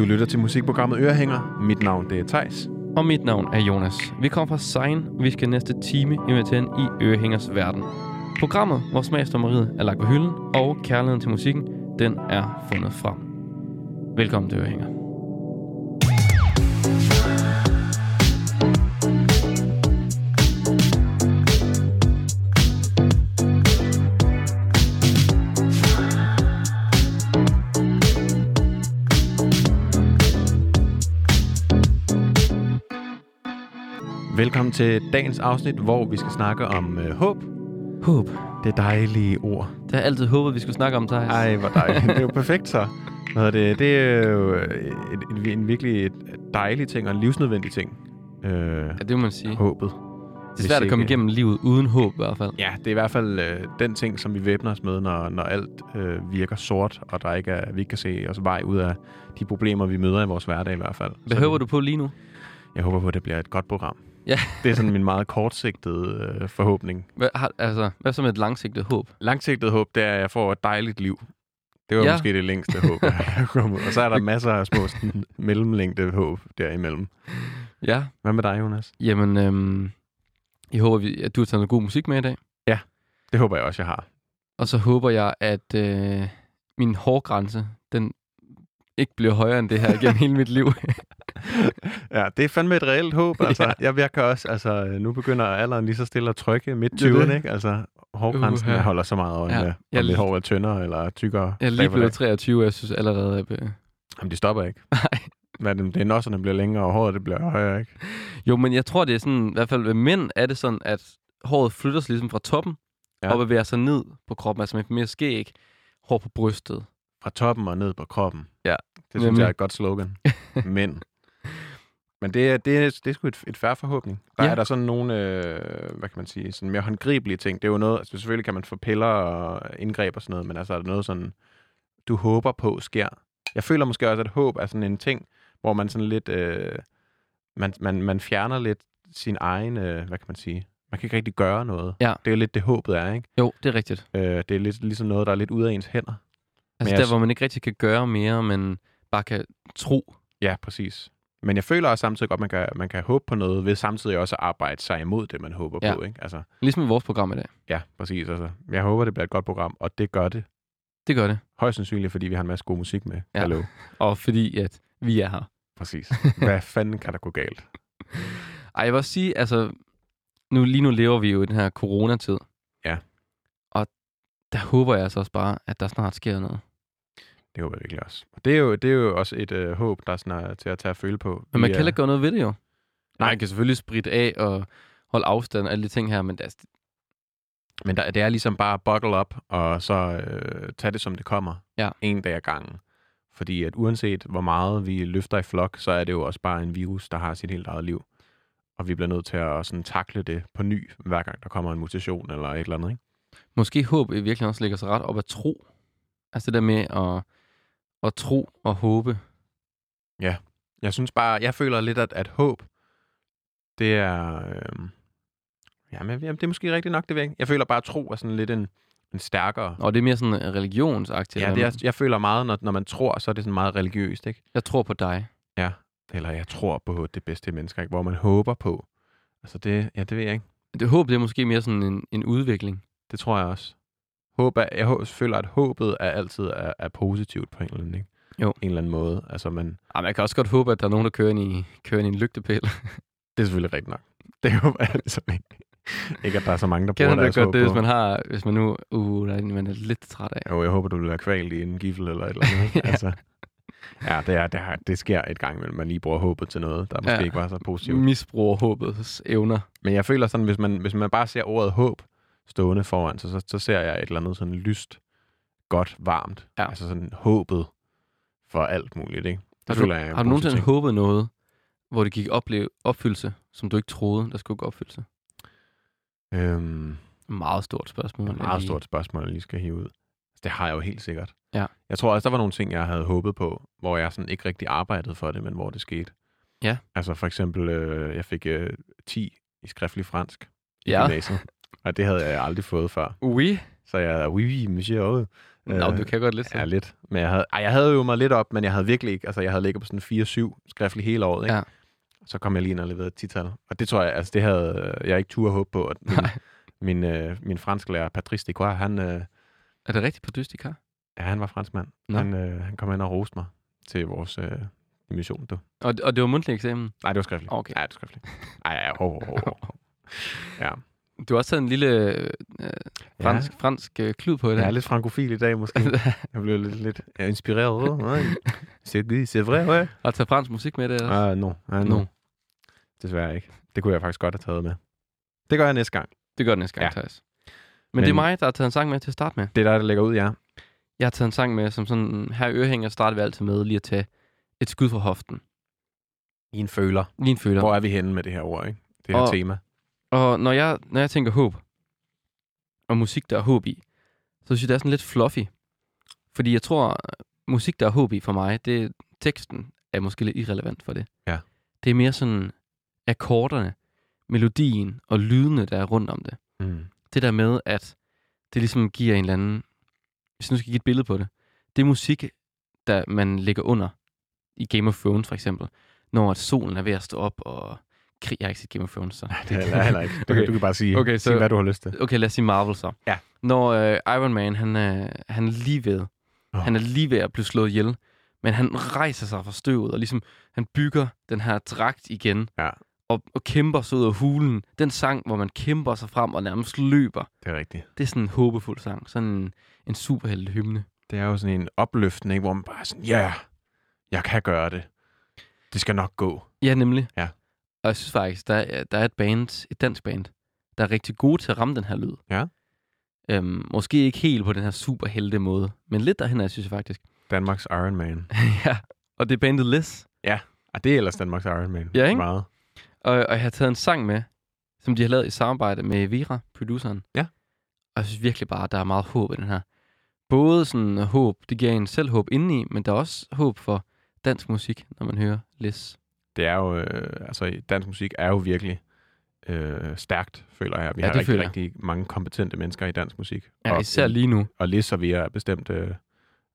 Du lytter til musikprogrammet Ørehænger. Mit navn det er Tejs. Og mit navn er Jonas. Vi kommer fra Sein, og vi skal næste time invitere ind i Ørehængers verden. Programmet, hvor smagsdommeriet er lagt på hylden, og kærligheden til musikken, den er fundet frem. Velkommen til Ørehænger. Velkommen til dagens afsnit, hvor vi skal snakke om øh, håb. Håb. Det dejlige ord. Det har jeg altid håbet, vi skulle snakke om, Thijs. Ej, hvor dejligt. det er jo perfekt så. Hvad er det? det er jo øh, en, en, virkelig dejlig ting og en livsnødvendig ting. Øh, Ja, det må man sige. håbet. Det er svært at komme igennem livet uden håb i hvert fald. Ja, det er i hvert fald øh, den ting, som vi væbner os med, når, når alt øh, virker sort, og der ikke er, vi ikke kan se os vej ud af de problemer, vi møder i vores hverdag i hvert fald. Hvad håber du på lige nu? Jeg håber på, at det bliver et godt program. Ja. Det er sådan min meget kortsigtede øh, forhåbning. Hvad, har, altså, hvad så med et langsigtet håb? Langsigtet håb, det er, at jeg får et dejligt liv. Det var ja. Ja. måske det længste håb. Og så er der masser af små sådan, mellemlængde håb derimellem. Ja, Hvad med dig, Jonas? jamen, øhm, jeg håber, at du har taget noget god musik med i dag. Det håber jeg også, jeg har. Og så håber jeg, at øh, min hårgrænse, den ikke bliver højere end det her gennem hele mit liv. Ja, det er fandme et reelt håb. Altså, Ja. jeg, jeg kan også, altså, nu begynder alderen lige så stille at trykke midt Det er det. 20'erne, ikke? Altså, hårgrænsen, Uha. jeg holder så meget øje Ja. med, om Jeg lige- hår er tyndere eller tykkere. Jeg er lige blevet dag. 23, og jeg synes allerede, at... Øh, Jamen, de stopper ikke. nej. Hvad er det, det er nosserne bliver længere, og håret det bliver højere, ikke? Jo, men jeg tror, det er sådan, i hvert fald ved mænd er det sådan, at håret flytter sig ligesom fra toppen, Ja. ja. og bevæger sig ned på kroppen, altså med mere skæg, hår på brystet. Fra toppen og ned på kroppen. Ja. Det synes Nemlig. jeg er et godt slogan. Men. Men det er, det det er sgu et, et færre forhåbning. Der Ja. er der sådan nogle, øh, hvad kan man sige, sådan mere håndgribelige ting. Det er jo noget, altså selvfølgelig kan man få piller og indgreb og sådan noget, men altså er der noget sådan, du håber på sker. Jeg føler måske også, at håb er sådan en ting, hvor man sådan lidt, øh, man, man, man fjerner lidt sin egen, øh, hvad kan man sige, man kan ikke rigtig gøre noget. Ja. Det er jo lidt det håbet er, ikke? Jo, det er rigtigt. Øh, det er lidt ligesom noget, der er lidt ude af ens hænder. Altså jeg der, s- hvor man ikke rigtig kan gøre mere, men bare kan tro. Ja, præcis. Men jeg føler også samtidig godt, at man kan, man kan håbe på noget, ved samtidig også at arbejde sig imod det, man håber Ja. på. Ikke? Altså, Ligesom i vores program i dag. ja, præcis. Altså, jeg håber, det bliver et godt program, og det gør det. Det gør det. Højst sandsynligt, fordi vi har en masse god musik med. Ja. Hallo. Og fordi, at vi er her. Præcis. Hvad fanden kan der gå galt? Ej, jeg vil også sige, altså, nu, lige nu lever vi jo i den her coronatid. Ja. Og der håber jeg altså også bare, at der snart sker noget. Det håber jeg virkelig også. Og det er jo, det er jo også et øh, håb, der er sådan, er til at tage at føle på. Men man kan ikke gøre noget ved det jo. Nej, man kan selvfølgelig spritte af og holde afstand og alle de ting her, men det er, Men der, det er ligesom bare buckle up, og så øh, tage det, som det kommer. Ja. En dag ad gangen. Fordi at uanset hvor meget vi løfter i flok, så er det jo også bare en virus, der har sit helt eget liv. Og vi bliver nødt til at sådan takle det på ny, hver gang der kommer en mutation eller et eller andet. Ikke? måske håb i virkelig også ligger sig ret op at tro. Altså det der med at, at tro og håbe. Jeg synes bare, jeg føler lidt, at, at håb, det er... Øh, jamen, jamen, det er måske rigtigt nok, det ved jeg. Jeg føler bare, at tro er sådan lidt en, en stærkere... Og det er mere sådan religionsagtigt. Ja, det er, jeg føler meget, når, når man tror, så er det sådan meget religiøst, ikke? Jeg tror på dig. Ja, eller jeg tror på det bedste i mennesker, ikke? hvor man håber på. Altså det, ja, det ved jeg ikke. Det håb, det er måske mere sådan en, en udvikling. Det tror jeg også. Håb er, jeg føler, at håbet er altid er, er positivt på en eller anden, ikke? Jo. En eller anden måde. Altså, man, Ej, man kan også godt håbe, at der er nogen, der kører ind i, kører ind i en lygtepæl. det er selvfølgelig rigtigt nok. Det håber jeg ligesom ikke. Ikke, at der er så mange, der Kender bruger du deres godt det, hvis man har, hvis man nu, uh, der er man er lidt træt af. Jo, jeg håber, du vil være kvalt i en gifle eller et eller andet. Ja. altså, ja, det, er, det, er, det sker et gang imellem, man lige bruger håbet til noget, der måske Ja. ikke var så positivt. Misbruger håbets evner. Men jeg føler sådan, hvis man, hvis man bare ser ordet håb stående foran, så, så, så ser jeg et eller andet sådan lyst, godt, varmt. Ja. Altså sådan håbet for alt muligt, ikke? Det Har du, jeg har du nogensinde ting. håbet noget, hvor det gik opleve, opfyldelse, som du ikke troede, der skulle gå opfyldelse? Øhm, Meget stort spørgsmål. et meget stort spørgsmål, jeg lige skal hive ud. Det har jeg jo helt sikkert. Ja. Jeg tror også, der var nogle ting, jeg havde håbet på, hvor jeg sådan ikke rigtig arbejdede for det, men hvor det skete. Ja. Altså for eksempel, øh, jeg fik øh, 10 i skriftlig fransk i Ja. gymnasiet. Og det havde jeg aldrig fået før. Oui. Så jeg, oui, oui, monsieur. Nå, Øh, du kan godt lidt så. Ja, lidt. Men jeg havde, ej, jeg havde jo mig lidt op, men jeg havde virkelig ikke, altså jeg havde ligget på sådan 4-7 skriftlig hele året, ikke? Ja. Så kom jeg lige ind og leverede et tital. Og det tror jeg, altså det havde jeg ikke tur håbe på, at min, Nej. min, øh, min fransklærer, Patrice Decoire, han, øh, Er det rigtigt på dystikar? ja, han var franskmand. Nå. Han, øh, han kom ind og roste mig til vores øh, mission, du. Og, og det var mundtlig eksamen? Nej, det var skriftligt. Okay. Ja, det var skriftligt. Ej, ja, ho, ho, ho. Ja. Du har også taget en lille øh, fransk, ja. fransk øh, klud på i Jeg er lidt frankofil i dag, måske. Jeg blev lidt, lidt ja, inspireret. Nej. C'est c'est vrai, ouais. Og tage fransk musik med det også? Ah, no. Ah, no. No. Desværre ikke. Det kunne jeg faktisk godt have taget med. Det gør jeg næste gang. Det gør det næste gang, Ja. Thijs. Men, Men det er mig, der har taget en sang med til at starte med. Det er der, der lægger ud, ja. Jeg har taget en sang med, som sådan, her i Ørehænger starter vi altid med lige at tage et skud fra hoften. I en føler. Lige en føler. Hvor er vi henne med det her ord, ikke? Det her Og- tema. Og når jeg, når jeg tænker håb, og musik, der er håb i, så synes jeg, det er sådan lidt fluffy. Fordi jeg tror, musik, der er håb i for mig, det teksten er måske lidt irrelevant for det. Ja. Det er mere sådan akkorderne, melodien og lydene, der er rundt om det. Mm. Det der med, at det ligesom giver en eller anden... Hvis nu skal give et billede på det. Det er musik, der man lægger under i Game of Thrones for eksempel. Når at solen er ved at stå op og... Krig, jeg har ikke set Game of Thrones, så... Det er heller- heller ikke. Du, Okay. du kan bare sige, Okay, så- sige, hvad du har lyst til. Okay, lad os sige Marvel så. Ja. Når øh, Iron Man, han, øh, han er lige ved. Åh. Han er lige ved at blive slået ihjel. Men han rejser sig fra støvet, og ligesom han bygger den her dragt igen. Ja. Og, og kæmper sig ud af hulen. Den sang, hvor man kæmper sig frem og nærmest løber. Det er rigtigt. Det er sådan en håbefuld sang. Sådan en, en superhelte-hymne. Det er jo sådan en opløftende, ikke? hvor man bare er sådan, ja, yeah, jeg kan gøre det. Det skal nok gå. Ja, nemlig. Ja. Og jeg synes faktisk, der er, der er et band, et dansk band, der er rigtig gode til at ramme den her lyd. Ja. Øhm, måske ikke helt på den her superhelte måde, men lidt derhen, jeg synes jeg faktisk. Danmarks Iron Man. ja, og det er bandet Liz. Og det er ellers Danmarks Iron Man. Ja, ikke? Meget. Og, og jeg har taget en sang med, som de har lavet i samarbejde med Vira, produceren. Ja. Og jeg synes virkelig bare, at der er meget håb i den her. Både sådan håb, det giver en selv håb indeni, men der er også håb for dansk musik, når man hører Liz. Det er jo, øh, altså dansk musik er jo virkelig øh, stærkt, føler jeg. Vi Ja, har rigtig, rigtig mange kompetente mennesker i dansk musik. Ja, og, især lige nu. Og Liz og vi er bestemt øh,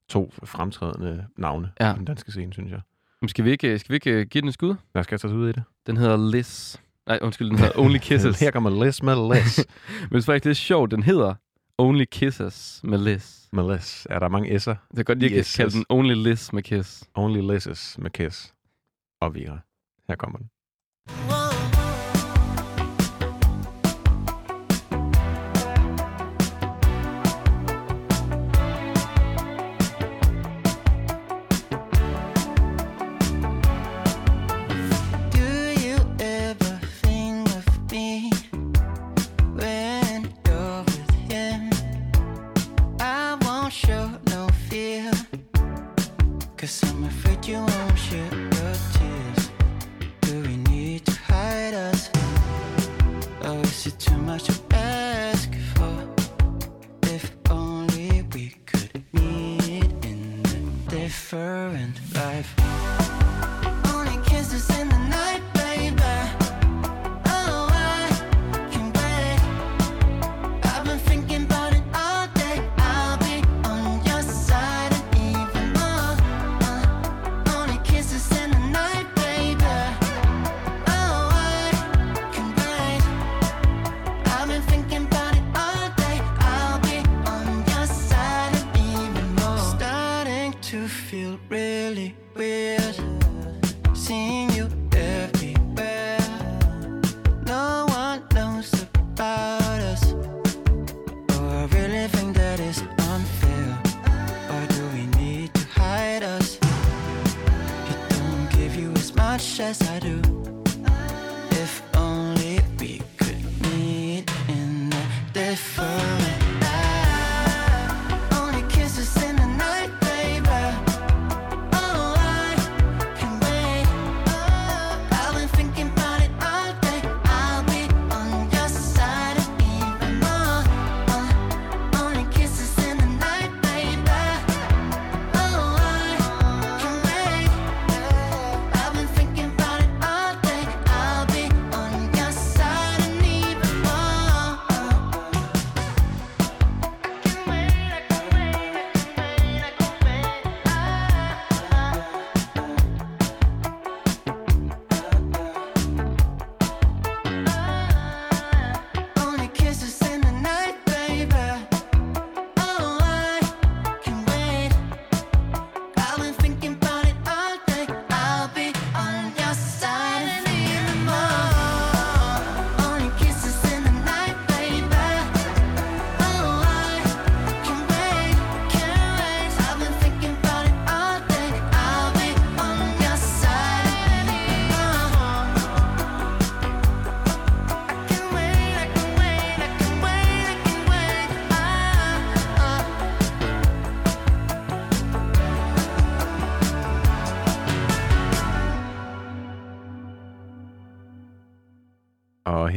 to fremtrædende navne Ja. på den danske scene, synes jeg. Men skal vi ikke, skal vi ikke give den en skud? Lad os kaste os ud i det. Den hedder Liz. Nej, undskyld, den hedder Only Kisses. Her kommer Liz med Liz. Men det er faktisk lidt sjovt, den hedder Only Kisses med Liz. med Liz. Er der mange S'er? Det er godt, Yes, yes, kalde den Only Liz med Kiss. Only Liz's med Kiss og Vira. Her kommer. Do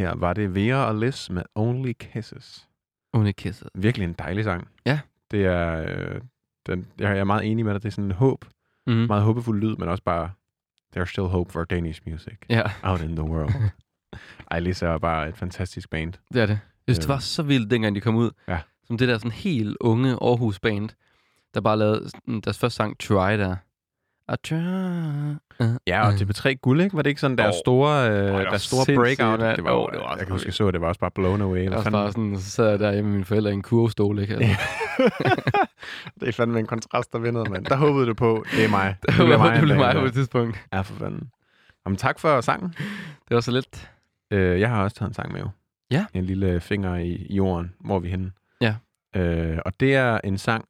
her var det Vera og Liz med Only Kisses. Only Kisses. Virkelig en dejlig sang. Ja. Det er... Øh, den, jeg er meget enig med dig. Det er sådan en håb. Mm. Meget håbefuld lyd, men også bare... There's still hope for Danish music Ja, out in the world. Ej, Liz er bare et fantastisk band. det er det. Jeg synes, det Øhm. var så vildt, dengang de kom ud. Ja. Som det der sådan helt unge Aarhus-band, der bare lavede deres første sang, Try der. Uh, Ja, og uh. TV3 Guld, ikke? Var det ikke sådan deres Jo. store, øh, det var deres store breakout? Det var, jo, det var jeg også kan huske, jeg så det, var også bare blown away. Var fanden? bare sådan, så sad jeg der hjemme med mine forældre i en kurvestol, ikke? Altså, det er fandme en kontrast, der vindede, mand. Der håbede du på, det er mig. det blev mig, det blev en mig på et tidspunkt. Ja, for fanden. Jamen, tak for sangen. Det var så lidt. Øh, jeg har også taget en sang med jo. Ja. En lille finger i, jorden. Hvor er vi henne? Ja. Øh, og det er en sang,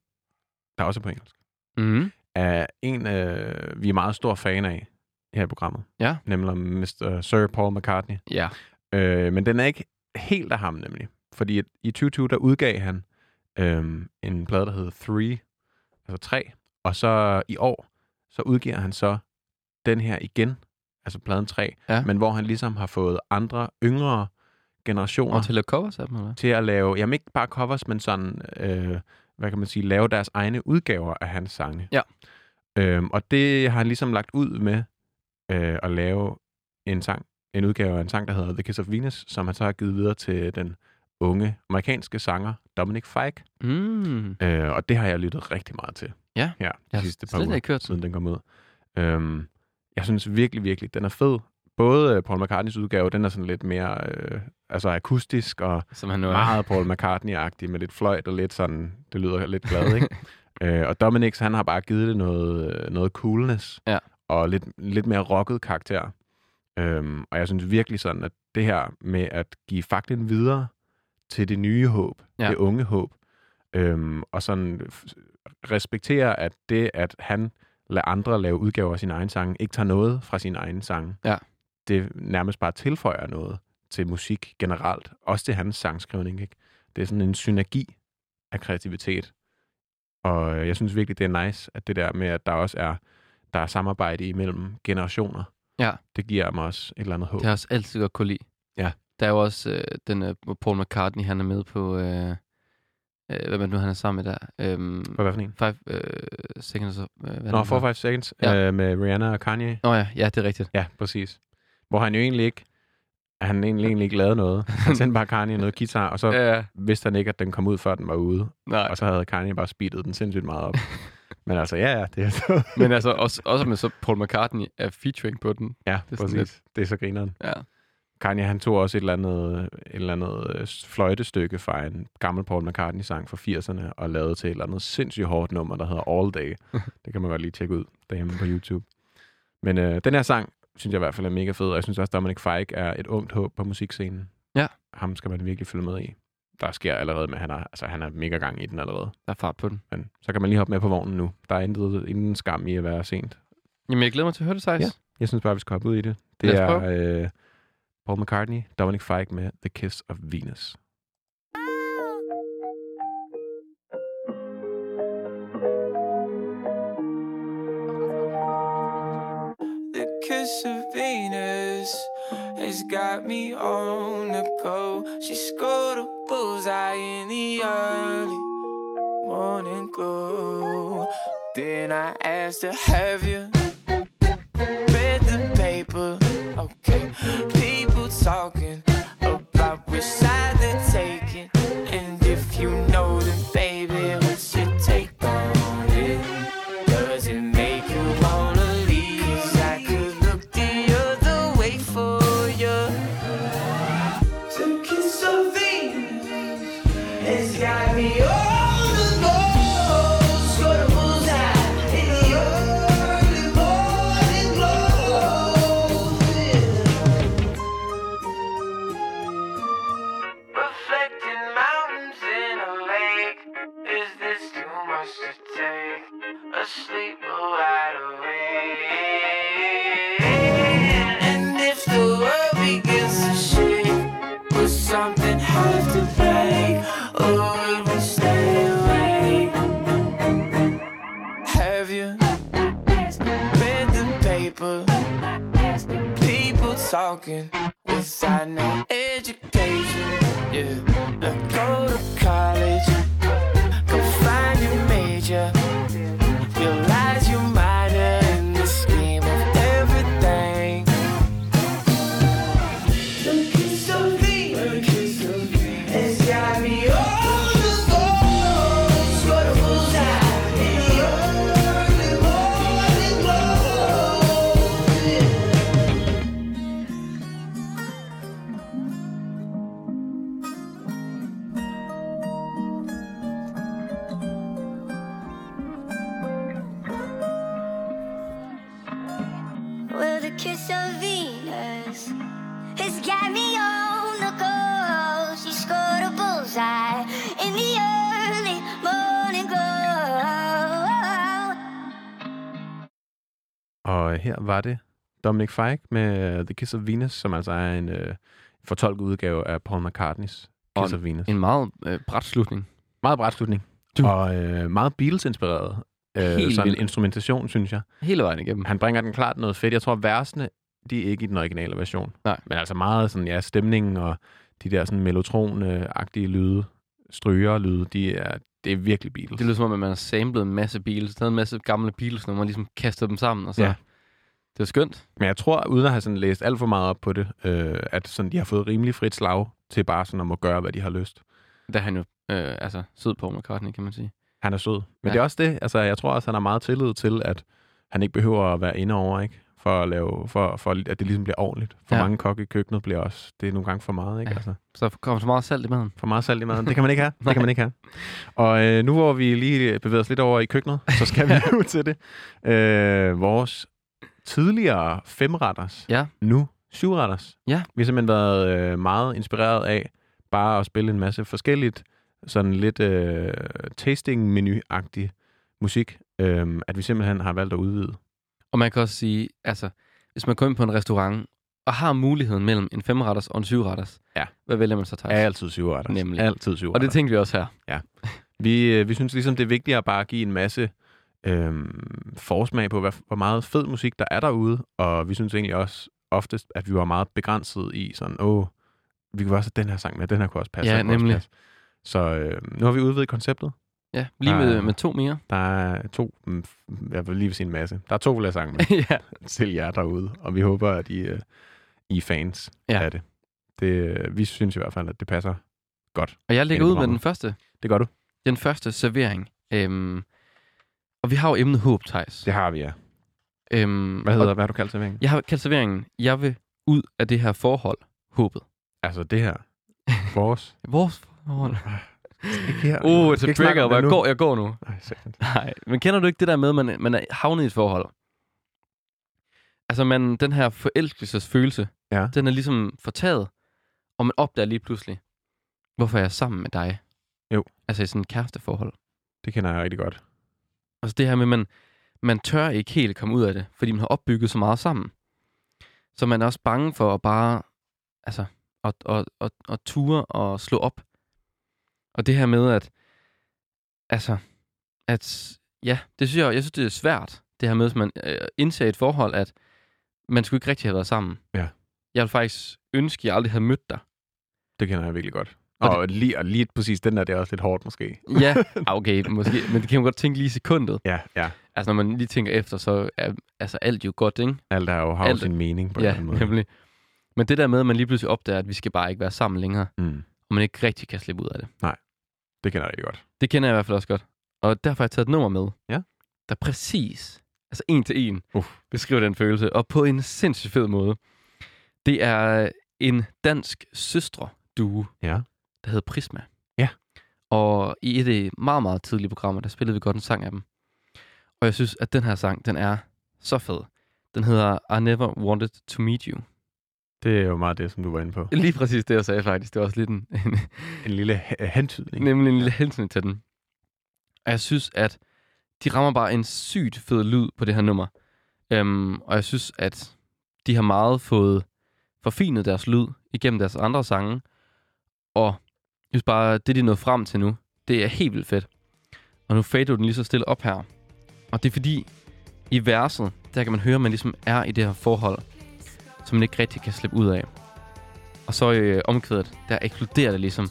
der også er på engelsk. Mm. Af en, øh, vi er meget stor fan af her i programmet. Ja. Nemlig Mr. Sir Paul McCartney. Ja. Øh, men den er ikke helt af ham nemlig. Fordi i 2020, der udgav han øh, en plade, der hedder Three, altså 3. Og så i år, så udgiver han så den her igen, altså pladen 3, Ja. men hvor han ligesom har fået andre yngre generationer Og til at lave covers af dem, eller til at lave, jamen ikke bare covers, men sådan, øh, hvad kan man sige, lave deres egne udgaver af hans sange. Ja. Øhm, og det har han ligesom lagt ud med øh, at lave en sang, en udgave af en sang, der hedder The Kiss of Venus, som han så har givet videre til den unge amerikanske sanger Dominic Fike. Mm. Øh, og det har jeg lyttet rigtig meget til. Ja. Ja, de Jeg sidste par uger, ikke hørt den. siden den kom ud. Øhm, jeg synes virkelig, virkelig, den er fed. Både øh, Paul McCartneys udgave, den er sådan lidt mere øh, altså akustisk og Som han nu er. meget Paul McCartney-agtig med lidt fløjt og lidt sådan, det lyder lidt glad, ikke? øh, og Dominic, han har bare givet det noget, øh, noget coolness Ja. og lidt, lidt mere rocket karakter. Øhm, og jeg synes virkelig sådan, at det her med at give fakten videre til det nye håb, Ja. det unge håb, øhm, og sådan respektere, at det, at han lader andre lave udgaver af sin egen sang, ikke tager noget fra sin egen sang. Ja. Det nærmest bare tilføjer noget til musik generelt. Også til hans sangskrivning. Ikke? Det er sådan en synergi af kreativitet. Og jeg synes virkelig, det er nice, at det der med, at der også er, der er samarbejde imellem generationer. Ja. Det giver mig også et eller andet håb. Det har jeg også altid godt kunne lide. Ja. Der er jo også øh, den øh, Paul McCartney, han er med på... Øh, øh, hvad det nu, han er sammen med der? Øhm, På hvad for en? five øh, Seconds. Øh, hvad Nå, det, 4 5 Seconds Ja. øh, med Rihanna og Kanye. Nå ja, ja, det er rigtigt. Ja, præcis. Hvor han jo egentlig ikke, han egentlig, egentlig ikke lavede noget. Han sendte bare Kanye noget guitar, og så Ja, vidste han ikke, at den kom ud, før den var ude. Nej. Og så havde Kanye bare speedet den sindssygt meget op. Men altså, ja, ja, det er så. Men altså, også, også med så Paul McCartney er featuring på den. ja, det er præcis. Det er så grineren. Ja. Kanye, han tog også et eller andet, et eller andet øh, fløjtestykke fra en gammel Paul McCartney-sang fra 80'erne, og lavede til et eller andet sindssygt hårdt nummer, der hedder All Day. det kan man godt lige tjekke ud derhjemme på YouTube. Men øh, den her sang, synes jeg i hvert fald er mega fed, og jeg synes også, at Dominic Fike er et ungt håb på musikscenen. Ja. Ham skal man virkelig følge med i. Der sker allerede med, han er, altså, han er mega gang i den allerede. Der er fart på den. Men så kan man lige hoppe med på vognen nu. Der er intet, ingen skam i at være sent. Jamen, jeg glæder mig til at høre det, Sejs. Ja. Jeg synes bare, vi skal hoppe ud i det. Det er øh, Paul McCartney, Dominic Fike med The Kiss of Venus. Venus has got me on the go. She scored a bullseye in the early morning glow. Then I asked her, Have you read the paper? Okay, people talking about which side they're taking. And if you know, talking. cause I know education. Yeah, Dominic Fike med The Kiss of Venus, som altså er en øh, fortolket udgave af Paul McCartneys Kiss of Venus. En meget øh, bræt slutning. Meget bræt slutning. Du- Og øh, meget Beatles-inspireret. Øh, Helt sådan vildt. instrumentation, synes jeg. Hele vejen igennem. Han bringer den klart noget fedt. Jeg tror, versene, de er ikke i den originale version. Nej. Men altså meget sådan, ja, stemningen og de der sådan mellotron-agtige lyde, stryger lyde, de er, det er virkelig Beatles. Det lyder som om, at man har samlet en masse Beatles, taget en masse gamle Beatles, når man ligesom kastet dem sammen, og så... Ja. Det er skønt. Men jeg tror, uden at have sådan læst alt for meget op på det, øh, at sådan, de har fået rimelig frit slag til bare sådan at må gøre, hvad de har lyst. Der er han jo øh, altså, sød på McCartney, kan man sige. Han er sød. Men Ja. det er også det, altså jeg tror også, han har meget tillid til, at han ikke behøver at være inde over, ikke? For, at lave, for, for at det ligesom bliver ordentligt. For Ja. mange kokke i køkkenet bliver også, det er nogle gange for meget, ikke? Ja. Altså, Så kommer så meget salt i maden. for meget salt i maden. Det kan man ikke have. Det kan man ikke have. Og øh, nu hvor vi lige bevæger os lidt over i køkkenet, så skal vi nu til det. Øh, vores tidligere femretters, Ja. nu syvretters. Ja. Vi har simpelthen været øh, meget inspireret af bare at spille en masse forskelligt, sådan lidt øh, tasting-menu-agtig musik, øh, at vi simpelthen har valgt at udvide. Og man kan også sige, altså, hvis man går ind på en restaurant, og har muligheden mellem en femretters og en syvretters, Ja. hvad vælger man så tage? Altid syvretters. Nemlig. Altid og syvretters. det tænkte vi også her. Vi, øh, vi synes ligesom, det er vigtigt at bare give en masse øhm, forsmag på, hvad, hvor meget fed musik der er derude, og vi synes egentlig også oftest, at vi var meget begrænset i sådan, åh, vi kunne også have den her sang med, den her kunne også passe. Ja, nemlig. passe. Så øh, nu har vi udvidet konceptet. Ja, lige med, Ah. med to mere. Der er to, mm, jeg vil lige sige en masse, der er to, vil jeg sange med ja. til jer derude, og vi håber, at I, øh, I er fans Ja. af det. det. øh, Vi synes i hvert fald, at det passer godt. Og jeg lægger ud med den første. Det gør du. Den første servering. Øhm, og vi har jo emnet håb, Thijs. Det har vi, ja. Øhm, Hvad hedder, og hvad har du kaldt serveringen? Jeg har kaldt serveringen, jeg vil ud af det her forhold, håbet. Altså det her. Vores. Vores forhold. Ikke her. Uh, it's a ikke trigger, jeg nu. går, jeg går nu. Ej, satans. Nej, men kender du ikke det der med, at man, man er havnet i et forhold? Altså, man, den her forelskelsesfølelse, Ja. den er ligesom fortaget, og man opdager lige pludselig, hvorfor jeg er sammen med dig. Jo. Altså i sådan et kæresteforhold. Det kender jeg rigtig godt. Altså det her med, at man, man tør ikke helt komme ud af det, fordi man har opbygget så meget sammen. Så man er også bange for at bare, altså, at, at, at, at ture og slå op. Og det her med, at, altså, at, ja, det synes jeg, jeg synes, det er svært, det her med, at man øh, indser et forhold, at man skulle ikke rigtig have været sammen. Ja. Jeg vil faktisk ønske, at jeg aldrig havde mødt dig. Det kender jeg virkelig godt. Og Og, lige, og lige præcis den der, det er også lidt hårdt måske. Ja, ah, okay, måske, men det kan man godt tænke lige i sekundet. Ja, ja. Altså, når man lige tænker efter, så er altså, alt jo godt, ikke? Alt er jo har jo Alt- sin mening på en Ja, eller anden måde. nemlig. Men det der med, at man lige pludselig opdager, at vi skal bare ikke være sammen længere, Mm. og man ikke rigtig kan slippe ud af det. Det kender jeg rigtig godt. Det kender jeg i hvert fald også godt. Og derfor har jeg taget et nummer med, Ja. der præcis, altså en til en, Uff. beskriver den følelse, og på en sindssygt fed måde. Det er en dansk søstre duo, Ja. Der hedder Prisma. Ja. Og i et af de meget, meget tidlige programmer, der spillede vi godt en sang af dem. Og jeg synes, at den her sang, den er så fed. Den hedder I Never Wanted to Meet You. Det er jo meget det, som du var inde på. Lige præcis det, jeg sagde faktisk. Det var også lidt en, en En lille he- hentydning. nemlig en lille hensyn til den. Og jeg synes, at de rammer bare en sygt fed lyd på det her nummer. Øhm, og jeg synes, at de har meget fået forfinet deres lyd igennem deres andre sange. Og synes bare, det de er nået frem til nu, det er helt vildt fedt. Og nu fader du den lige så stille op her. Og det er fordi, i verset, der kan man høre, at man ligesom er i det her forhold, som man ikke rigtig kan slippe ud af. Og så i øh, omkvædet, der eksploderer det ligesom.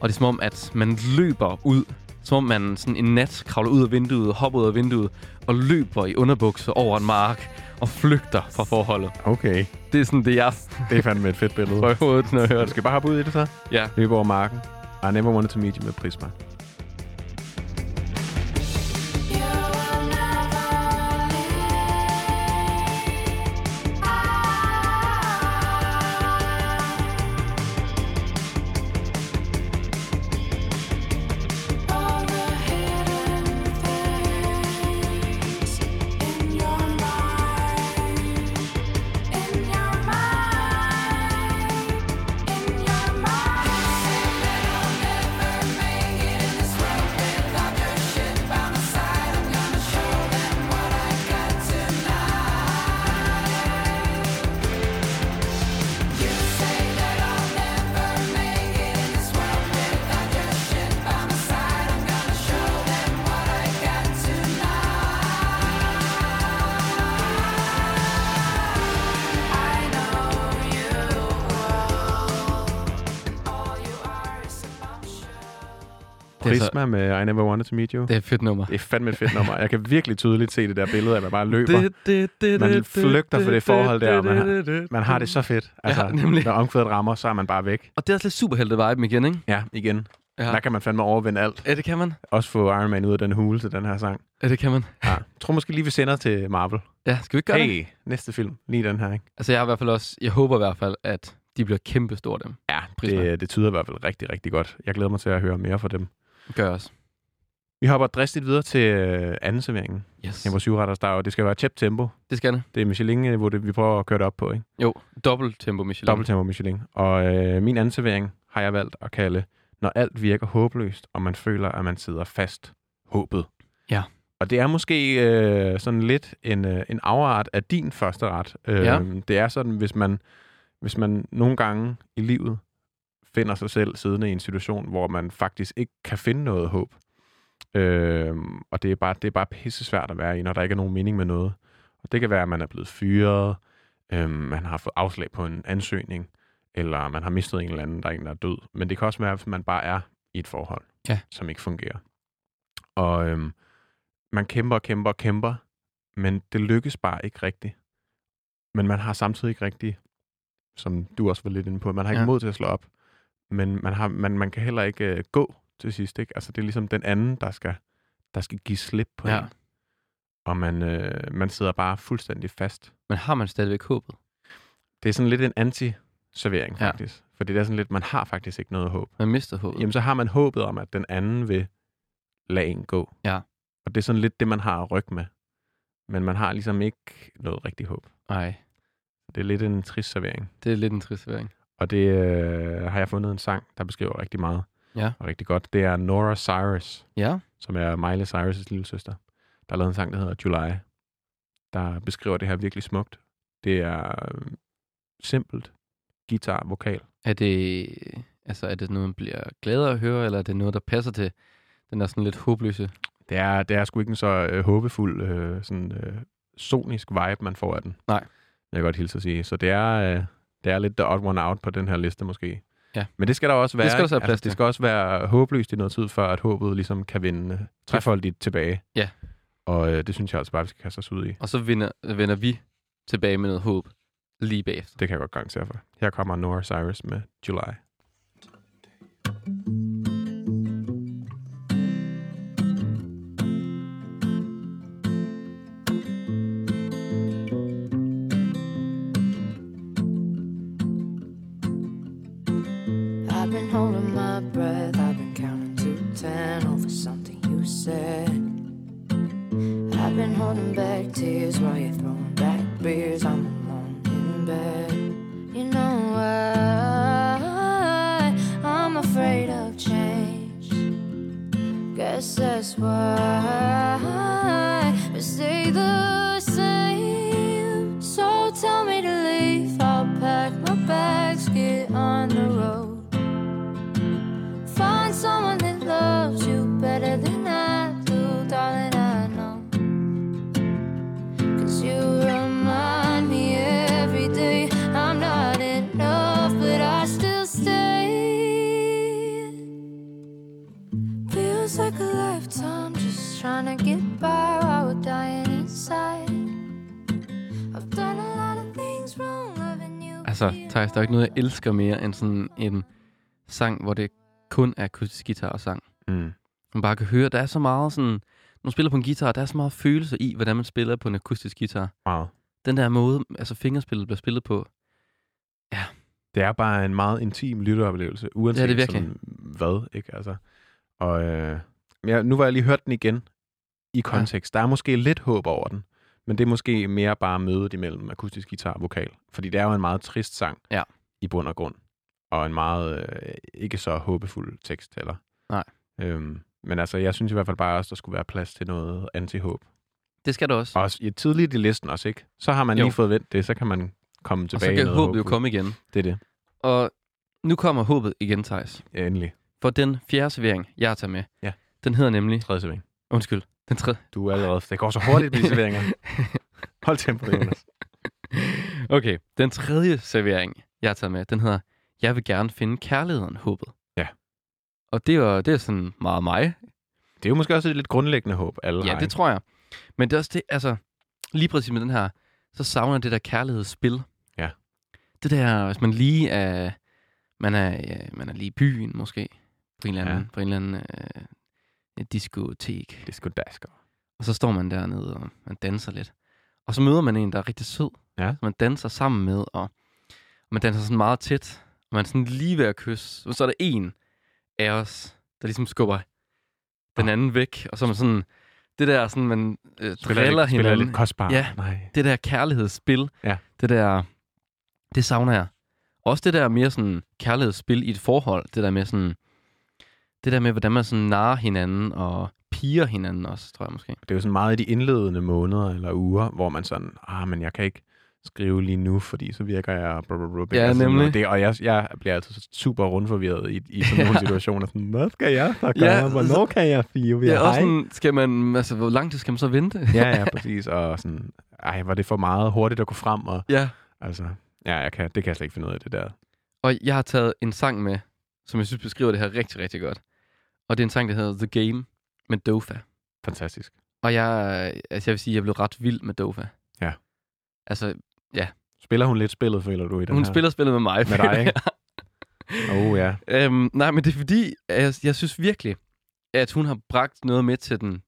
Og det er som om, at man løber ud. Som om man sådan en nat kravler ud af vinduet, hopper ud af vinduet, og løber i underbukser over en mark og flygter fra forholdet. Okay, Det er sådan det, jeg det er fandme et fedt billede. i hovedet, når jeg hører Du det. skal bare hoppe ud i det så. Ja. Løbe over marken. I never wanted to meet you med Prisma. To meet you. det er et fedt nummer. Det er fandme et fedt nummer. Jeg kan virkelig tydeligt se det der billede af, at man bare løber. Det, det, det, Man det, flygter det, for det forhold der, og man har- det, det, Man har det så fedt. Altså, Ja, nemlig. Når omkvædet rammer, så er man bare væk. Og det er også lidt superhelte-vibe igen, ikke? Ja, igen. Ja. Der kan man fandme overvinde alt. Ja, det kan man. Også få Iron Man ud af den hule til den her sang. Ja, det kan man. Ja. Jeg tror måske lige, vi sender til Marvel. Ja, skal vi ikke gøre det? Hey, næste film. Lige den her, ikke? Altså, jeg har i hvert fald også... Jeg håber i hvert fald, at de bliver kæmpe store, dem. Ja, det, det tyder i hvert fald rigtig, rigtig godt. Jeg glæder mig til at høre mere fra dem. Gør jeg også. Vi hopper dristigt videre til øh, anden serveringen. Yes. Ja, vores syvretters der, og det skal være tæt tempo. Det skal det. Det er Michelin, øh, hvor det, vi prøver at køre det op på, ikke? Jo, dobbelt tempo Michelin. Dobbelt tempo Michelin. Og øh, min anden servering har jeg valgt at kalde, når alt virker håbløst, og man føler, at man sidder fast håbet. Ja. Og det er måske øh, sådan lidt en, øh, en afart af din første ret. Øh, Ja. Det er sådan, hvis man, hvis man nogle gange i livet finder sig selv siddende i en situation, hvor man faktisk ikke kan finde noget håb. Øh, og det er, bare, det er bare pisse svært at være i, når der ikke er nogen mening med noget. Og det kan være, at man er blevet fyret, øh, man har fået afslag på en ansøgning, eller man har mistet en eller anden, der er en, der er død. Men det kan også være, at man bare er i et forhold, Ja. som ikke fungerer. Og øhm, man kæmper og kæmper og kæmper, men det lykkes bare ikke rigtigt. Men man har samtidig ikke rigtig, som du også var lidt inde på, man har ikke ja. mod til at slå op. Men man, har, man, man kan heller ikke øh, gå til sidst. Ikke? Altså, det er ligesom den anden, der skal, der skal give slip på Ja. en. Og man, øh, man sidder bare fuldstændig fast. Men har man stadigvæk håbet? Det er sådan lidt en anti-servering, Ja. faktisk. Fordi det er sådan lidt, man har faktisk ikke noget håb. Man mister håbet. Jamen, så har man håbet om, at den anden vil lade en gå. Ja. Og det er sådan lidt det, man har at rykke med. Men man har ligesom ikke noget rigtig håb. Nej, Det er lidt en trist servering. det er lidt en trist servering. Og det øh, har jeg fundet en sang, der beskriver rigtig meget. Ja. Og rigtig godt. Det er Nora Cyrus, Ja, som er Miley Cyrus' lille søster. Der er lavet en sang, der hedder July, der beskriver det her virkelig smukt. Det er øh, simpelt. Guitar, vokal. er det, altså, er det noget, man bliver glad at høre, eller er det noget, der passer til den der sådan lidt håbløse? Det er, det er sgu ikke en så øh, håbefuld, øh, sådan øh, sonisk vibe, man får af den. Nej. Jeg kan godt hilse at sige. Så det er, øh, det er lidt the odd one out på den her liste måske. Ja. Men det skal der også være. skal der ikke? være plads altså, det skal også være håbløst i noget tid, før at håbet ligesom kan vinde trefoldigt tilbage. Ja. Og øh, det synes jeg altså bare, vi skal kaste os ud i. Og så vender, vender vi tilbage med noget håb lige bagefter. Det kan jeg godt garantere for. Her kommer Nora Cyrus med July. I've Altså, Thijs, der er ikke noget, jeg elsker mere end sådan en sang, hvor det kun er akustisk guitar og sang. Mm. Man bare kan høre, der er så meget sådan... Når man spiller på en guitar, der er så meget følelse i, hvordan man spiller på en akustisk guitar. Meget. Den der måde, altså fingerspillet bliver spillet på. Det er bare en meget intim lytteoplevelse, uanset Ja, det er. Sådan, hvad, ikke? Altså, og øh, ja, nu var jeg lige hørt den igen i kontekst. Ja. Der er måske lidt håb over den, men det er måske mere bare mødet imellem akustisk guitar og vokal. Fordi det er jo en meget trist sang Ja. i bund og grund. Og en meget øh, ikke så håbefuld tekst heller. Nej. Øhm, men altså, jeg synes i hvert fald bare også, der skulle være plads til noget anti-håb. Det skal der også. Også i tidligt i listen også, ikke? Så har man Jo. lige fået vendt det, så kan man komme Og tilbage. så i kan noget håbet jo komme igen. Det er det. Og nu kommer håbet igen, Thijs. Ja, endelig. For den fjerde servering, jeg har taget med, Ja. den hedder nemlig... Tredje servering. Undskyld. Den tredje. Du er allerede... Det går så hurtigt med serveringer. Hold tempoet, Jonas. Okay, den tredje servering, jeg har taget med, den hedder Jeg vil gerne finde kærligheden, håbet. Ja. Og det er, det er sådan meget mig. Det er jo måske også et lidt grundlæggende håb, alle Ja, har. det tror jeg. Men det er også det, altså, lige præcis med den her, så savner det der kærlighedsspil. Ja. Det der, hvis man lige er, man er, man er lige i byen måske, på en eller anden, ja. på en eller anden øh, diskotek. Det er sgu dasker. Og så står man dernede, og man danser lidt. Og så møder man en, der er rigtig sød. Ja. Som man danser sammen med, og man danser sådan meget tæt. Og man er sådan lige ved at kysse. Og så er der en af os, der ligesom skubber den anden væk. Og så er man sådan, det der sådan, man øh, Spiller, driller lidt, spiller hinanden. lidt kostbart. Ja. Nej. Det der kærlighedsspil. Ja. Det der, det savner jeg. Også det der mere sådan kærlighedsspil i et forhold. Det der med sådan, det der med, hvordan man sådan narer hinanden og piger hinanden også, tror jeg måske. Det er jo sådan meget i de indledende måneder eller uger, hvor man sådan, ah, men jeg kan ikke skrive lige nu, fordi så virker jeg... Blah, blah, blah, Ja, altså, nemlig. Og, det, og jeg, jeg bliver altid super rundforvirret i, i sådan nogle situationer. Sådan, hvad skal jeg så gøre? Ja, Hvornår så- kan jeg fire? Ja, også sådan, skal man, altså, hvor lang tid skal man så vente? ja, ja, præcis. Og sådan, ej, var det for meget hurtigt at gå frem? Og, ja. altså, ja, jeg kan, det kan jeg slet ikke finde ud af, det der. Og jeg har taget en sang med, som jeg synes beskriver det her rigtig, rigtig godt. Og det er en sang, der hedder The Game med Dofa. Fantastisk. Og jeg, altså jeg vil sige, at jeg blev ret vild med Dofa. Ja. Altså, Spiller hun lidt spillet, føler du, i den hun her? spiller spillet med mig. Med dig, ikke? Oh, ja. øhm, nej, men det er fordi, at jeg, jeg synes virkelig, at hun har bragt noget med til den,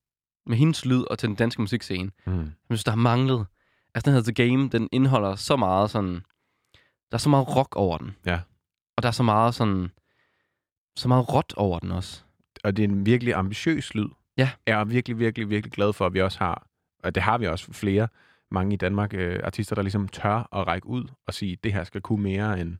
med hendes lyd og til den danske musikscene. Mm. Jeg synes, der har manglet. Altså, den hedder The Game, den indeholder så meget sådan... Der er så meget rock over den. Ja. Og der er så meget sådan... Så meget råt over den også. Og det er en virkelig ambitiøs lyd. Ja. Jeg er virkelig, virkelig, virkelig glad for, at vi også har, og det har vi også flere, mange i Danmark, øh, artister, der ligesom tør at række ud og sige, det her skal kunne mere end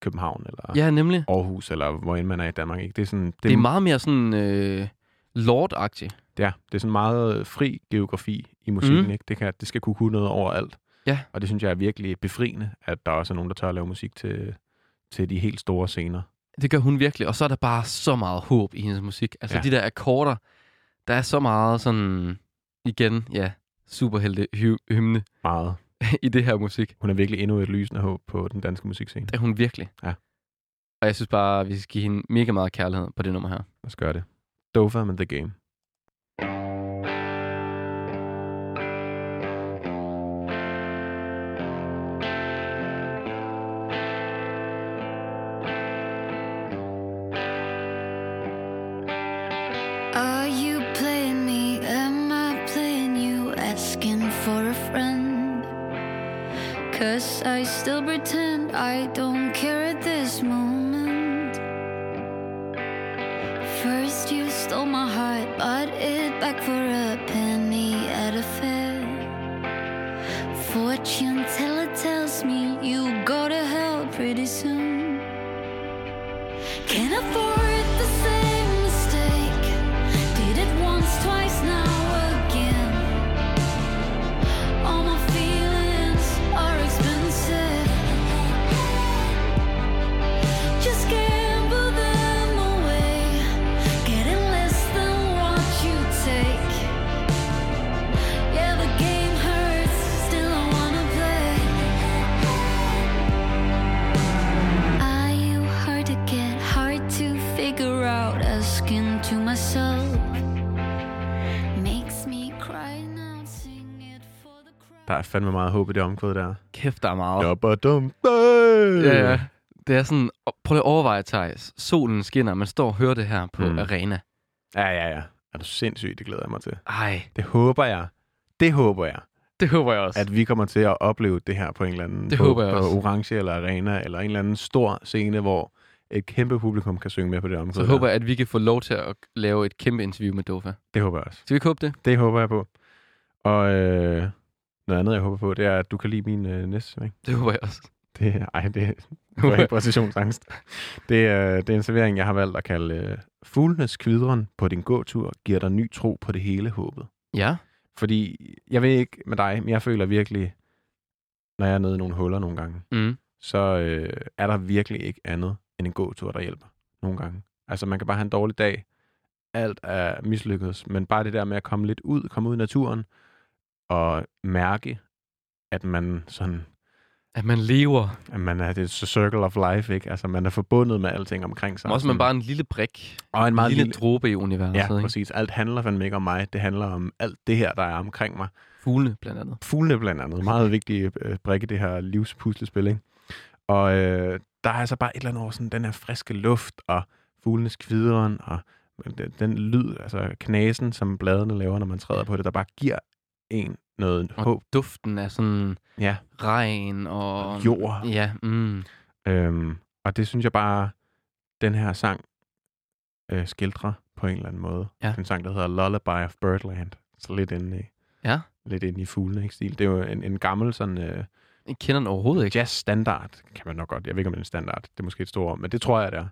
København eller Ja, nemlig. Aarhus, eller hvor end man er i Danmark. Ikke? Det er sådan, det, Det er meget mere sådan... Øh, Lord-agtigt. Ja, det er sådan meget fri geografi i musikken. Mm. Ikke? Det, kan, det skal kunne kunne noget overalt. Ja. Og det synes jeg er virkelig befriende, at der også er nogen, der tør at lave musik til, til de helt store scener. Det gør hun virkelig. Og så er der bare så meget håb i hendes musik. Altså Ja. de der akkorder, der er så meget sådan... Igen, ja, superhelte hy- hymne Meget. i det her musik. Hun er virkelig endnu et lysende håb på den danske musikscene. Det er hun virkelig. Ja. Og jeg synes bare, vi skal give hende mega meget kærlighed på det nummer her. Lad os gøre det. Dofa med The Game. Der er fandme meget håb i det omkvæd der. Kæft, der er meget. Ja, Ja. Det er sådan, prøv lige at overveje, Thijs. Solen skinner, man står og hører det her på Mm. arena. Ja, ja, ja. Er du sindssyg, det glæder jeg mig til. Ej, Det håber jeg. Det håber jeg, det håber jeg også. at vi kommer til at opleve det her på en eller anden Det på, håber jeg på også. Orange eller Arena, eller en eller anden stor scene, hvor et kæmpe publikum kan synge med på det omkvæd. Så håber jeg, at vi kan få lov til at lave et kæmpe interview med Dofa. Det håber jeg også. Skal vi ikke håbe det? Det håber jeg på. Og øh, noget andet, jeg håber på, det er, at du kan lide min øh, næste servering. Det håber jeg også. Det, ej, det er helt præcisionsangst. Det, er, det er en servering, jeg har valgt at kalde øh, Fuglenes kvidren på din gåtur giver dig ny tro på det hele håbet. Ja. Fordi, jeg ved ikke med dig, men jeg føler virkelig, når jeg er nede i nogle huller nogle gange, Mm. så øh, er der virkelig ikke andet end en gåtur, der hjælper nogle gange. Altså, man kan bare have en dårlig dag. Alt er mislykkedes, men bare det der med at komme lidt ud, komme ud i naturen og mærke, at man sådan, At man lever. at man er det circle of life, ikke? Altså, man er forbundet med alting omkring sig. Som også man bare en lille brik. og en En meget lille, lille, dråbe i universet. Ja, ikke? præcis. Alt handler fandme ikke om mig. Det handler om alt det her, der er omkring mig. Fuglene, blandt andet. fuglene blandt andet. Meget vigtig øh, brik i det her livspuslespil, ikke? Og øh, der er altså bare et eller andet over sådan den her friske luft, og fuglenes kvideren, og den, den lyd, altså knasen, som bladene laver, når man træder på det, der bare giver en noget Og håb. duften af sådan Ja, regn og... jord. Ja, mm. Øhm, og det synes jeg bare, den her sang øh, skildrer på en eller anden måde. Ja. En sang, der hedder Lullaby of Birdland. Så lidt inde i, Ja. lidt inde i fuglene, ikke stil? Det er jo en, en gammel sådan... Øh, Jeg kender den overhovedet ikke. jazz-standard, kan man nok godt. Jeg ved ikke, om det er en standard. Det er måske et stort ord, men det tror jeg, det er.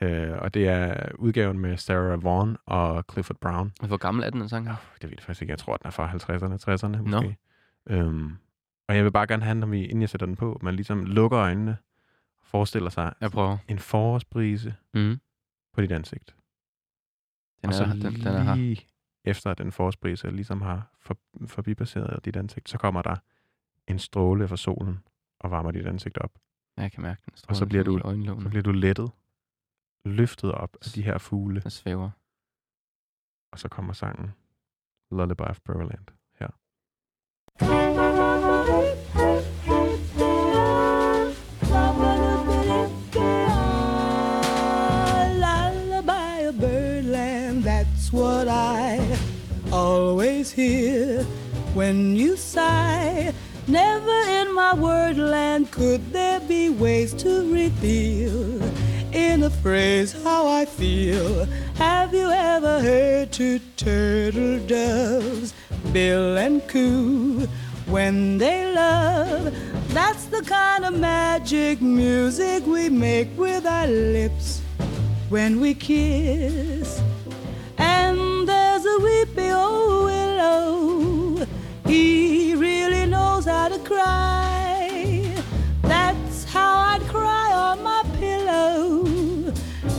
Øh, og det er udgaven med Sarah Vaughan og Clifford Brown. Hvor gammel er den, den sang? Oh, det ved jeg faktisk ikke. Jeg tror, den er fra 50'erne, 60'erne måske. Øhm, og jeg vil bare gerne have, når vi, inden jeg sætter den på, man ligesom lukker øjnene og forestiller sig Jeg prøver. en forårsbrise Mm. på dit ansigt. Den, og så er, den, den er her. lige efter den forårsbrise ligesom har for, forbipasseret dit ansigt, så kommer der en stråle fra solen og varmer dit ansigt op. Jeg kan mærke den. Og så bliver du-. Så bliver du lettet, løftet op af de her fugle, Den svæver. og så kommer sangen Lullaby of Birdland her. Lullaby of birdland, that's what I always hear when you sigh. Never in my wordland could there be ways to reveal in a phrase how I feel. Have you ever heard two turtle doves bill and coo when they love? That's the kind of magic music we make with our lips when we kiss. And there's a weepy old willow. He really knows how to cry.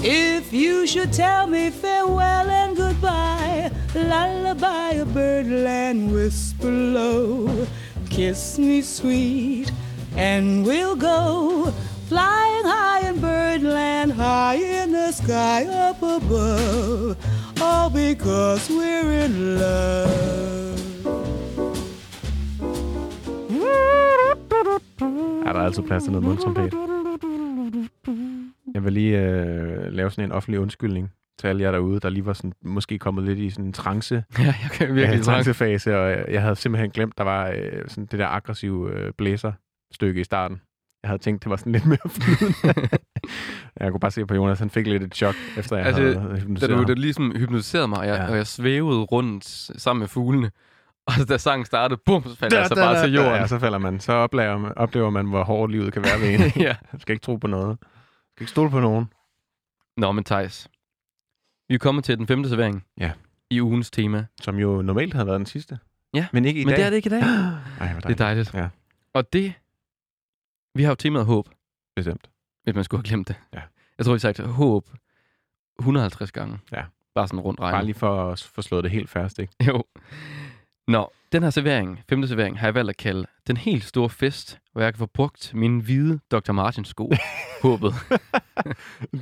If you should tell me farewell and goodbye, lullaby of birdland, whisper low, kiss me sweet, and we'll go flying high in birdland, high in the sky up above, all because we're in love. Er der altid plads til noget mundtrompet? Jeg vil lige øh, lave sådan en offentlig undskyldning til alle jer derude, der lige var sådan, måske kommet lidt i sådan en trance, Ja, jeg kan virkelig trance. trancefase, og jeg, jeg havde simpelthen glemt, der var øh, sådan det der aggressive øh, blæserstykke i starten. Jeg havde tænkt, det var sådan lidt mere flydende. jeg kunne bare se på Jonas, han fik lidt et chok, efter jeg Altså, havde Da hypnotiseret du, ham. da du ligesom hypnotiserede mig, og jeg, Ja. og jeg svævede rundt sammen med fuglene. Og da sangen startede, bum, så faldt jeg altså Da, bare da, til da, jorden. Ja, så falder man. Så oplever man, oplever man hvor hårdt livet kan være ved en. ja. Man skal ikke tro på noget. Skal ikke stole på nogen. Nå, men Thijs. Vi er kommet til den femte servering. Ja. I ugens tema. Som jo normalt havde været den sidste. Ja, Men ikke i men dag. det er det ikke i dag. Ej, Det er dejligt. Ja. Og det... Vi har jo temaet håb, Bestemt. hvis man skulle have glemt det. Ja. Jeg tror, vi har sagt håb 150 gange. Ja. Bare sådan rundt regnet. Bare lige for at få slået det helt fast, ikke? Jo. Nå, den her servering, femte servering, har jeg valgt at kalde den helt store fest, hvor jeg kan få brugt mine hvide Dr. Martens sko. Håbet.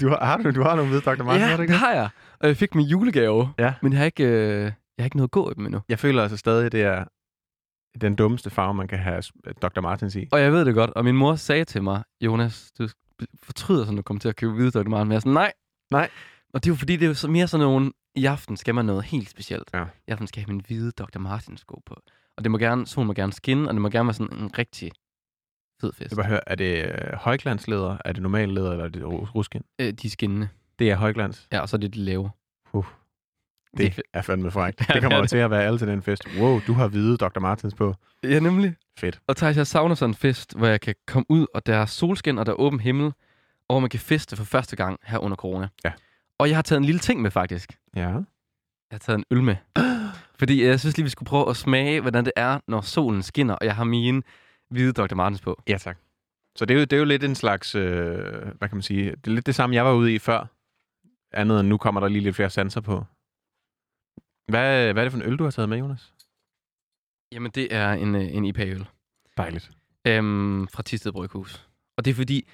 Du har, har, du, du har nogle hvide Dr. Martin, har du ja, ikke? det har jeg. Og jeg fik min julegave, Ja. men jeg har ikke, øh, jeg har ikke noget at gå i dem endnu. Jeg føler altså stadig, det er den dummeste farve, man kan have øh, Dr. Martens i. Og jeg ved det godt, og min mor sagde til mig, Jonas, du fortryder sådan, at du kommer til at købe hvide Dr. Martens. Men jeg er sådan, nej. Nej. Og det er jo fordi, det er jo så mere sådan nogle, i aften skal man noget helt specielt. Ja. I aften skal jeg have min hvide Dr. Martens sko på. Og det må gerne, solen må gerne skinne, og det må gerne være sådan en rigtig fed fest. Jeg bare høre, er det øh, højglansleder, er det normal leder, eller er det ru- ruskin? Øh, de er skinnende. Det er højglans. Ja, og så er det de lave. Uh, Det er det er fandme frækt. Det kommer er det. til at være alle til den fest. Wow, du har hvide Dr. Martens på. Ja, nemlig. Fedt. Og Thijs, jeg savner sådan en fest, hvor jeg kan komme ud, og der er solskin, og der er åben himmel, og hvor man kan feste for første gang her under corona. Ja. Og jeg har taget en lille ting med, faktisk. Ja. Jeg har taget en øl med. Fordi jeg synes lige, vi skulle prøve at smage, hvordan det er, når solen skinner, og jeg har mine hvide Dr. Martens på. Ja, tak. Så det er jo, det er jo lidt en slags, øh, hvad kan man sige, det er lidt det samme, jeg var ude i før. Andet end nu kommer der lige lidt flere sanser på. Hvad, hvad er det for en øl, du har taget med, Jonas? Jamen, det er en, øh, en IPA-øl Dejligt. øhm, fra Tisted Bryghus. Og det er fordi,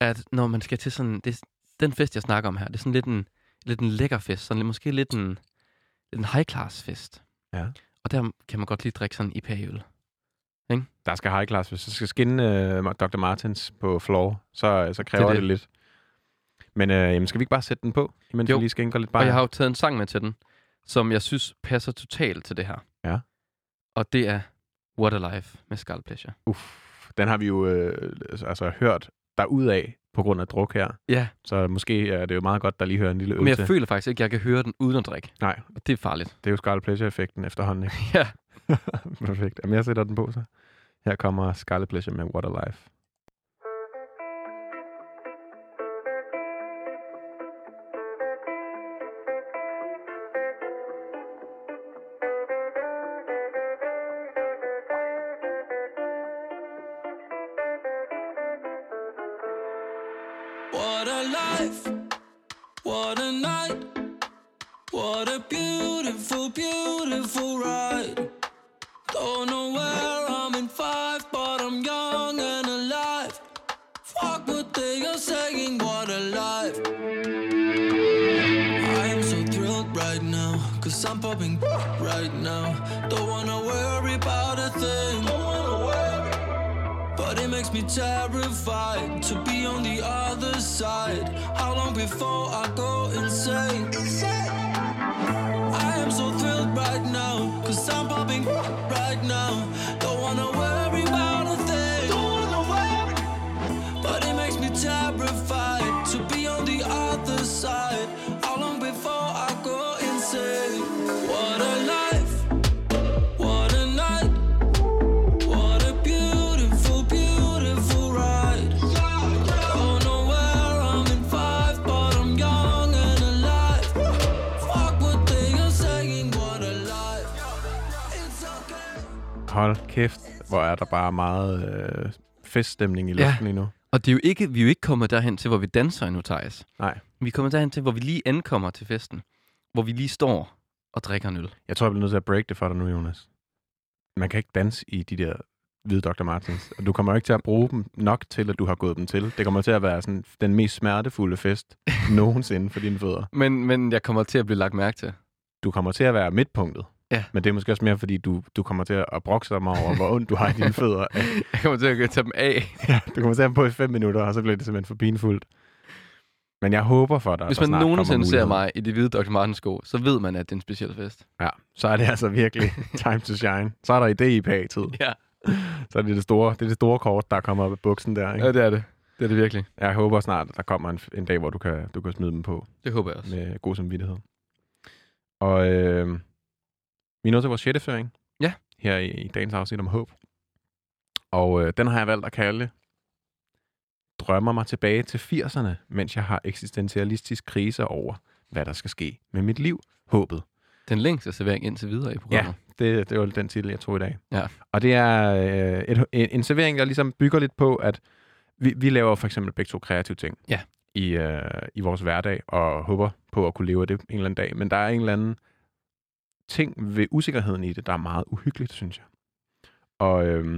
at når man skal til sådan... Det, den fest, jeg snakker om her, det er sådan lidt en, lidt en lækker fest. Sådan lidt, måske lidt en, lidt en high-class fest. Ja. Og der kan man godt lige drikke sådan en IPA-øl. Der skal high class, hvis du skal skinne øh, Dr. Martens på floor, så, så kræver Det det, det. lidt. Men øh, jamen, skal vi ikke bare sætte den på, imens Jo. vi lige skænker lidt Og bare? jeg har jo taget en sang med til den, som jeg synes passer totalt til det her. Ja. Og det er What a Life med Skull Pleasure. Uff, den har vi jo øh, altså hørt derudaf på grund af druk her. Ja, Så måske er det jo meget godt, der lige hører en lille øl men jeg til. føler faktisk ikke, at jeg kan høre den uden at drikke. Nej, Og det er farligt. det er jo Scarlet Pleasure-effekten efterhånden, ikke? Ja. Perfekt. Jamen, jeg sætter den på så. Her kommer Scarlet Pleasure med What der bare meget øh, feststemning i Ja. luften lige nu. Og det er jo ikke, vi er jo ikke kommet derhen til, hvor vi danser endnu, Thijs. Nej. Vi er kommet derhen til, hvor vi lige ankommer til festen. Hvor vi lige står og drikker en øl. Jeg tror, jeg bliver nødt til at break det for dig nu, Jonas. Man kan ikke danse i de der hvide Dr. Martens. Og du kommer jo ikke til at bruge dem nok til, at du har gået dem til. Det kommer til at være sådan den mest smertefulde fest nogensinde for dine fødder. Men, men jeg kommer til at blive lagt mærke til. Du kommer til at være midtpunktet. Ja. Men det er måske også mere, fordi du, du kommer til at brokse dig over, hvor ondt du har i dine fødder. Jeg kommer til at tage dem af. Ja, du kommer til at have dem på i fem minutter, og så bliver det simpelthen for pinfuldt. Men jeg håber for dig, Hvis man nogensinde ser mig i de hvide Dr. Martens sko, så ved man, at det er en speciel fest. Ja, så er det altså virkelig time to shine. Så er der i DIPA-tid. Ja, Så er det det store, det er det store kort, der kommer op af buksen der. Ikke? ja det er det. Det er det virkelig. Jeg håber snart, at der kommer en, en dag, hvor du kan, du kan smide dem på Det håber jeg også. med god samvittighed. Og øh, vi er nået til vores sjette føring. Ja. Her i, i dagens afsnit om håb. Og øh, den har jeg valgt at kalde Drømmer mig tilbage til 80'erne, mens jeg har eksistentialistisk krise over, hvad der skal ske med mit liv. Håbet. Den længste servering indtil videre i programmet. Det, det var den titel, jeg tog i dag. Ja. Og det er øh, et, en, en servering, der ligesom bygger lidt på, at vi, vi laver for eksempel begge to kreative ting Ja. i, øh, i vores hverdag, og håber på at kunne leve det en eller anden dag. Men der er en eller anden ting ved usikkerheden i det, der er meget uhyggeligt, synes jeg. Og øh,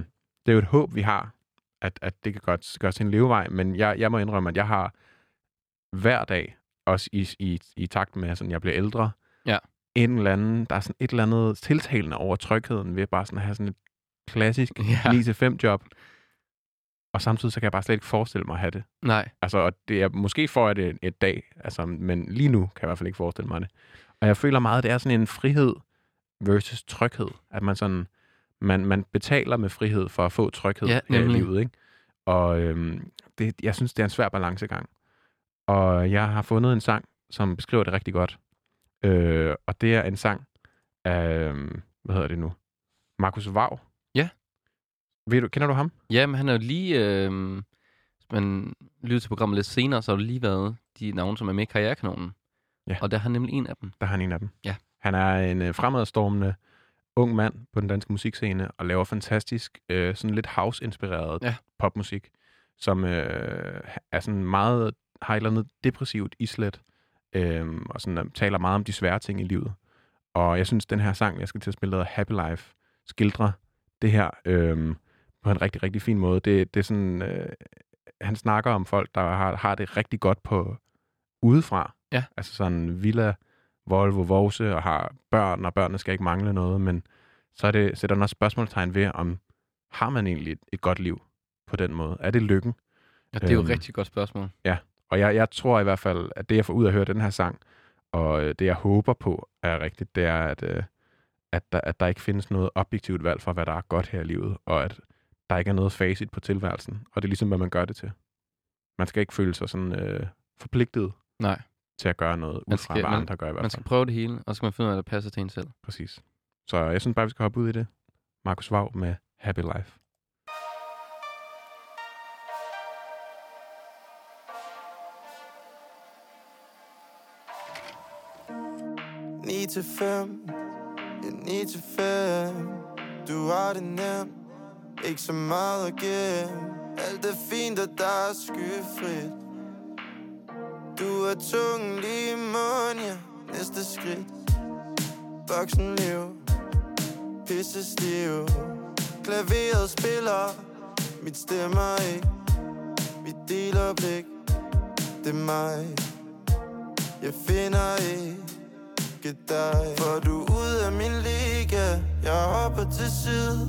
det er jo et håb, vi har, at, at det kan godt gøres til en levevej, men jeg, jeg må indrømme, at jeg har hver dag, også i, i, i takt med, at jeg bliver ældre, Ja. en eller anden, der er sådan et eller andet tiltalende over trygheden ved bare sådan at have sådan et klassisk Ja. 9-5 job. Og samtidig så kan jeg bare slet ikke forestille mig at have det. Nej. Altså, og det er, måske får jeg det et dag, altså, men lige nu kan jeg i hvert fald ikke forestille mig det. Og jeg føler meget, at det er sådan en frihed versus tryghed. At man sådan, man, man betaler med frihed for at få tryghed Ja, her i livet, ikke? Og øhm, det, jeg synes, det er en svær balancegang. Og jeg har fundet en sang, som beskriver det rigtig godt. Øh, og det er en sang af, øhm, hvad hedder det nu? Markus Vav. Ja. Ved du, kender du ham? Ja, men han er jo lige... Øh, hvis man lytter til programmet lidt senere, så har det lige været de navne, som er med i Karrierekanonen. Ja. Og der er han nemlig en af dem. Der er han en af dem. Ja. Han er en øh, fremadstormende ung mand på den danske musikscene og laver fantastisk, øh, sådan lidt house-inspireret Ja. popmusik, som øh, er sådan meget, har et eller andet depressivt islet, øh, og sådan, øh, taler meget om de svære ting i livet. Og jeg synes, den her sang, jeg skal til at spille, der hedder Happy Life, skildrer det her øh, på en rigtig, rigtig fin måde. Det, det er sådan, øh, han snakker om folk, der har, har det rigtig godt på udefra. Ja. Altså sådan villa, Volvo, Vose og har børn, og børnene skal ikke mangle noget, men så er det, sætter den også spørgsmålstegn ved, om har man egentlig et, et godt liv på den måde? Er det lykken? Ja, det er jo Øhm. et rigtig godt spørgsmål. Og jeg, jeg tror i hvert fald, at det, jeg får ud af at høre den her sang, og øh, det, jeg håber på, er rigtigt, det er, at, øh, at, der, at der ikke findes noget objektivt valg for, hvad der er godt her i livet, og at der ikke er noget facit på tilværelsen, og det er ligesom, hvad man gør det til. Man skal ikke føle sig sådan øh, forpligtet Nej. Til at gøre noget, ud Man fra, skal- hvad man- andre gør i hvert Man fald. skal prøve det hele, og så skal man finde ud af, hvad der passer til en selv. Præcis. Så jeg synes bare, vi skal hoppe ud i det. Markus Vav med Happy Life. Til fem, ja, ni til fem Du har det nemt, ikke så meget at gemme Alt er fint, og der er skyfrit er tungen lige i munden, ja, næste skridt. Voksenliv, pisse stiv Klaveret spiller, mit stemmer ikke Vi deler blik, det er mig. Jeg finder ikke dig. For du er ude af min liga. Jeg hopper til side.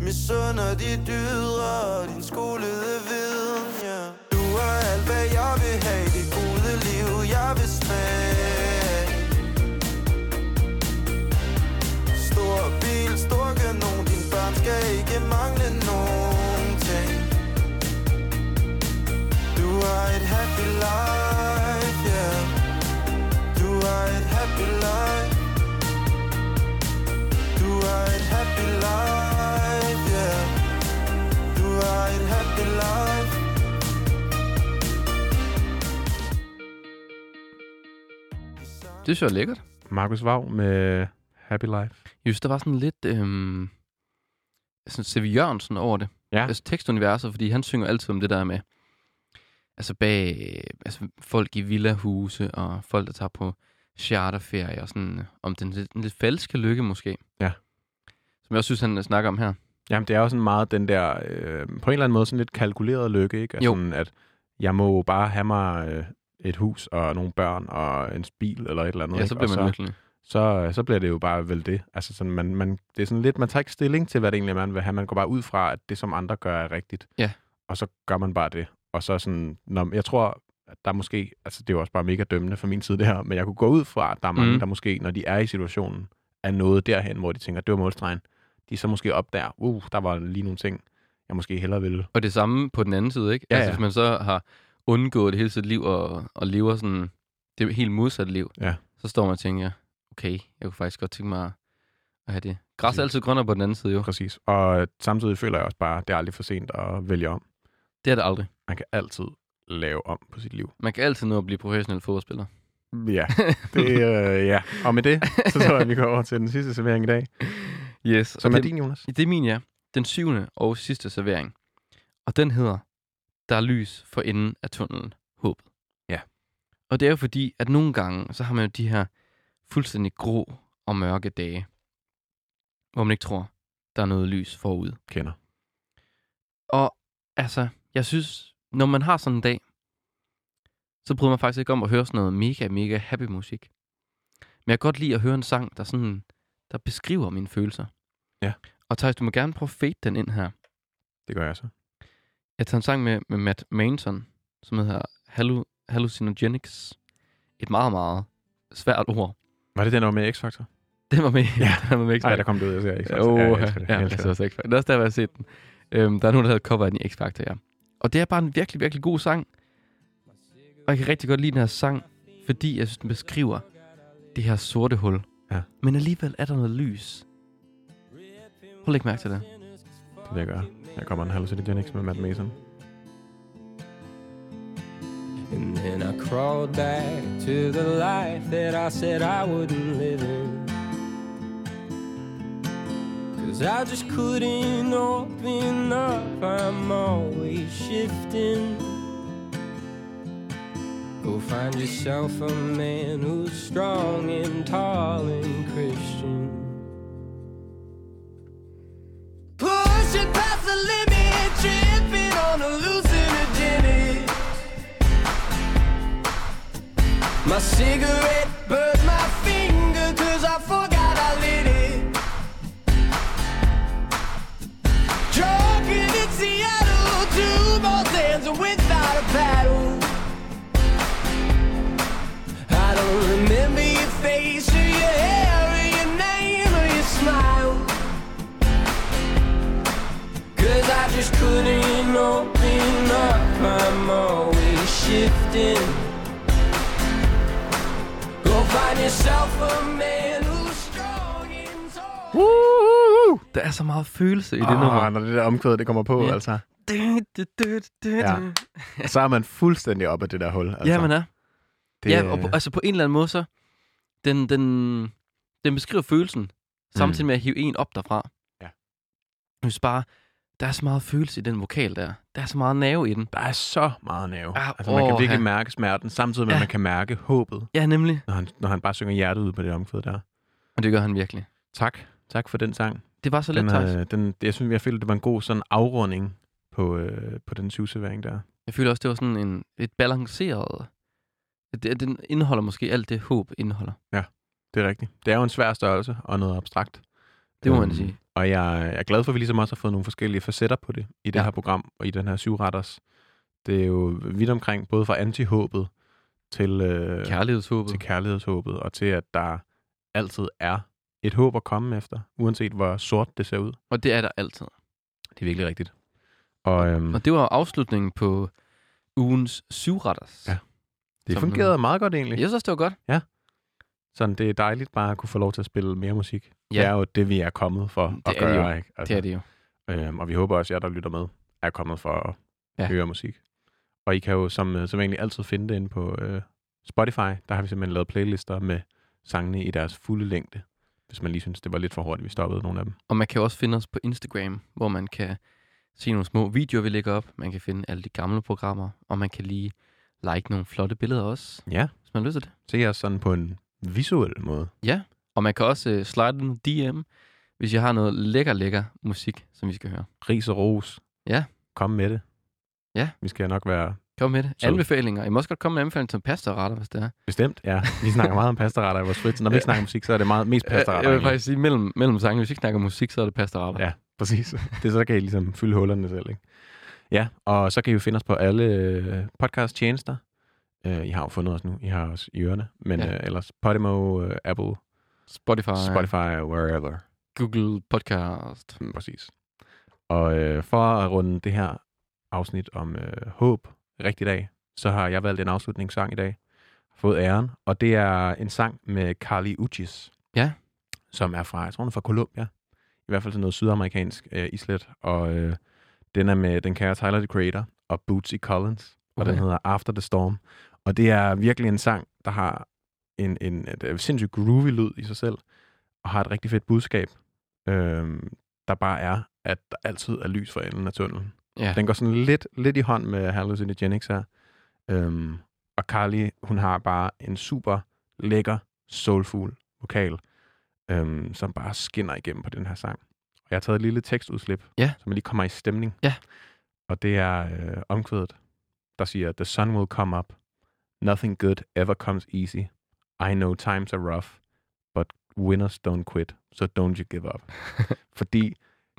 Misunder de dydre din skolede viden ja. Du er alt hvad jeg vil have. Det gode liv jeg vil Stor bil, stor kanon Din børn skal ikke mangle nogen ting. Du har et happy life, yeah. Du har et happy life. Du har et happy life, yeah. Du har et happy life. Det synes jeg er lækkert. Markus Vav med Happy Life. Jeg synes, der var sådan lidt øhm, sådan C.V. Jørgensen over det. Ja. Altså tekstuniverset, fordi han synger altid om det der med, altså bag, altså folk i villahuse, og folk, der tager på charterferie, og sådan, øh, om den lidt, den lidt falske lykke måske. Ja. Som jeg også synes, han snakker om her. Jamen, det er jo sådan meget den der, øh, på en eller anden måde, sådan lidt kalkuleret lykke, ikke? Altså Jo. Sådan, at jeg må bare have mig øh, et hus og nogle børn og en bil eller et eller andet. Ja, så bliver man lykkelig. så, så bliver det jo bare vel det. Altså sådan, man, man, det er sådan lidt, man tager ikke stilling til, hvad det egentlig er, man vil have. Man går bare ud fra, at det, som andre gør, er rigtigt. Ja. Og så gør man bare det. Og så sådan, når, jeg tror, at der måske, altså det er jo også bare mega dømmende fra min side det her, men jeg kunne gå ud fra, at der er mange, mm. der måske, når de er i situationen, er noget derhen, hvor de tænker, det var målstregen. De så måske opdager, uh, der var lige nogle ting, jeg måske hellere ville. Og det samme på den anden side, ikke? Ja, altså, ja. hvis man så har undgået det hele sit liv, og, og lever sådan det helt modsatte liv, Ja. så står man og tænker, okay, jeg kunne faktisk godt tænke mig at have det. Græs er altid grønnere på den anden side, jo. Præcis. Og samtidig føler jeg også bare, at det er aldrig for sent at vælge om. Det er det aldrig. Man kan altid lave om på sit liv. Man kan altid nå at blive professionel fodboldspiller. Ja, det, øh, ja. Og med det, så tror jeg, at vi går over til den sidste servering i dag. Yes. Som er det, din, Jonas. Det er min, ja. Den syvende og sidste servering. Og den hedder, Der er lys for enden af tunnelen. Håbet. Ja. Og det er jo fordi, at nogle gange, så har man jo de her fuldstændig grå og mørke dage, hvor man ikke tror, der er noget lys forud. Kender. Og altså, jeg synes, når man har sådan en dag, så bryder man faktisk ikke om at høre sådan noget mega, mega happy musik. Men jeg kan godt lide at høre en sang, der sådan, der beskriver mine følelser. Ja. Og Thijs, du må gerne prøve at fade den ind her. Det gør jeg så. Jeg tager en sang med, med Matt Manson, som hedder Hallu Hallucinogenics. Et meget, meget svært ord. Var det den, der var med X-Factor? Den var med, Ja. den var med Nej, der kom det ud, jeg ser X-Factor. Åh, ja, jeg elsker det. ja, jeg elsker det. også X-Factor. Det er også der, jeg har set den. Øhm, der er nogen, der havde cover den i X-Factor, ja. Og det er bare en virkelig, virkelig god sang. Og jeg kan rigtig godt lide den her sang, fordi jeg synes, den beskriver det her sorte hul. Ja. Men alligevel er der noget lys. Prøv at lægge mærke til det. Det vil jeg gøre. Her kommer en Hallucinogenics med Matt Mason. And then I crawled back to the life that I said I wouldn't live in. Cause I just couldn't open up, I'm always shifting. Go find yourself a man who's strong and tall and Christian. On hallucinogenic. My cigarette burned my finger cause I forgot I lit it. Drunken in Seattle, two more sands without a paddle. I don't remember your face or your hair or your name or your smile. Cause I just couldn't I'm always shifting. Go find yourself a man who's strong and tall. Der er så meget følelse i det Åh, nummer. når det der omkvæd, det kommer på, Ja. altså. Du, du, du, du, Ja. så er man fuldstændig op af det der hul. Altså. Ja, man er. Det, Ja, og på, altså på en eller anden måde, så den, den, den beskriver følelsen, samtidig Mm. med at hive en op derfra. Ja. Jeg synes bare, der er så meget følelse i den vokal der. Der er så meget nerve i den. Der er så meget nerve. Ah, altså, man kan åh, virkelig ja. mærke smerten, samtidig med, at Ja. man kan mærke håbet, Ja, nemlig. når han, når han bare synger hjertet ud på det omkvæd der. Og det gør han virkelig. Tak. Tak for den sang. Det var så let, Den, øh, den, jeg synes, jeg følte, det var en god sådan afrunding på, øh, på den syvservering der. Jeg føler også, det var sådan en, et balanceret... Det, den indeholder måske alt det håb indeholder. Det er rigtigt. Det er jo en svær størrelse og noget abstrakt. Det må man Øhm, sige. Og jeg, er glad for, at vi ligesom også har fået nogle forskellige facetter på det i det Ja. her program og i den her syvretters. Det er jo vidt omkring, både fra antihåbet til, øh, Kærlighedshåbet. til kærlighedshåbet, og til at der altid er et håb at komme efter, uanset hvor sort det ser ud. Og det er der altid. Det er virkelig rigtigt. Og øhm, Og det var afslutningen på ugens syvretters. Ja. det fungerede meget godt egentlig. Jeg synes det var godt. Sådan, det er dejligt bare at kunne få lov til at spille mere musik. Ja. Det er jo det, vi er kommet for Det at det gøre. jo. Ikke? Det er det jo. Øhm, og vi håber også, at jer, der lytter med, er kommet for at Ja. ja. høre musik. Og I kan jo som, øh, som egentlig altid finde det inde på øh, Spotify. Der har vi simpelthen lavet playlister med sangene i deres fulde længde. Hvis man lige synes, det var lidt for hurtigt, vi stoppede nogle af dem. Og man kan også finde os på Instagram, hvor man kan se nogle små videoer, vi lægger op. Man kan finde alle de gamle programmer, og man kan lige like nogle flotte billeder også, Ja, hvis man lyst til det. se os sådan på en visuel måde. Og man kan også uh, slide en DM, hvis jeg har noget lækker, lækker musik, som vi skal høre. Ris og ros. Ja. Kom med det. Ja. Vi skal nok være Kom med det. Så- Anbefalinger. I må også godt komme med anbefalinger til pastaretter, hvis det er. bestemt. Ja, vi snakker meget om pastaretter i vores fritid. Når vi ikke snakker musik, så er det meget mest pastaretter. Øh, Jeg vil egentlig. faktisk sige, mellem, mellem sange, hvis vi ikke snakker musik, så er det pastaretter. Ja, præcis. Det er så, der kan I ligesom fylde hullerne selv, ikke? Ja, og så kan I jo finde os på alle øh, podcast-tjenester. Øh, I har jo fundet os nu. I har os i ørerne. Men Ja. ja. øh, ellers Podimo, øh, Apple, Spotify, Spotify, wherever. Google Podcast. Mm, præcis. Og øh, for at runde det her afsnit om øh, håb rigtig dag, så har jeg valgt en afslutningssang i dag. Fået æren. Og det er en sang med Carly Uchis. Ja. Som er fra, jeg tror hun er fra Colombia. I hvert fald til noget sydamerikansk øh, islet. Og øh, den er med den kære Tyler, the Creator, og Bootsy Collins. Og Okay. den hedder After the Storm. Og det er virkelig en sang, der har en, en, en sindssygt groovy lyd i sig selv. Og har et rigtig fedt budskab. Øhm, der bare er, at der altid er lys for enden af tunnelen. Ja. Den går sådan lidt, lidt i hånd med Hallucinogenics her. Øhm, og Carly, hun har bare en super lækker, soulful vokal, øhm, som bare skinner igennem på den her sang. Og jeg har taget et lille tekstudslip, Ja. så man lige kommer i stemning. Ja. Og det er øh, omkvædet, der siger, The sun will come up. Nothing good ever comes easy. I know times are rough, but winners don't quit, so don't you give up. Fordi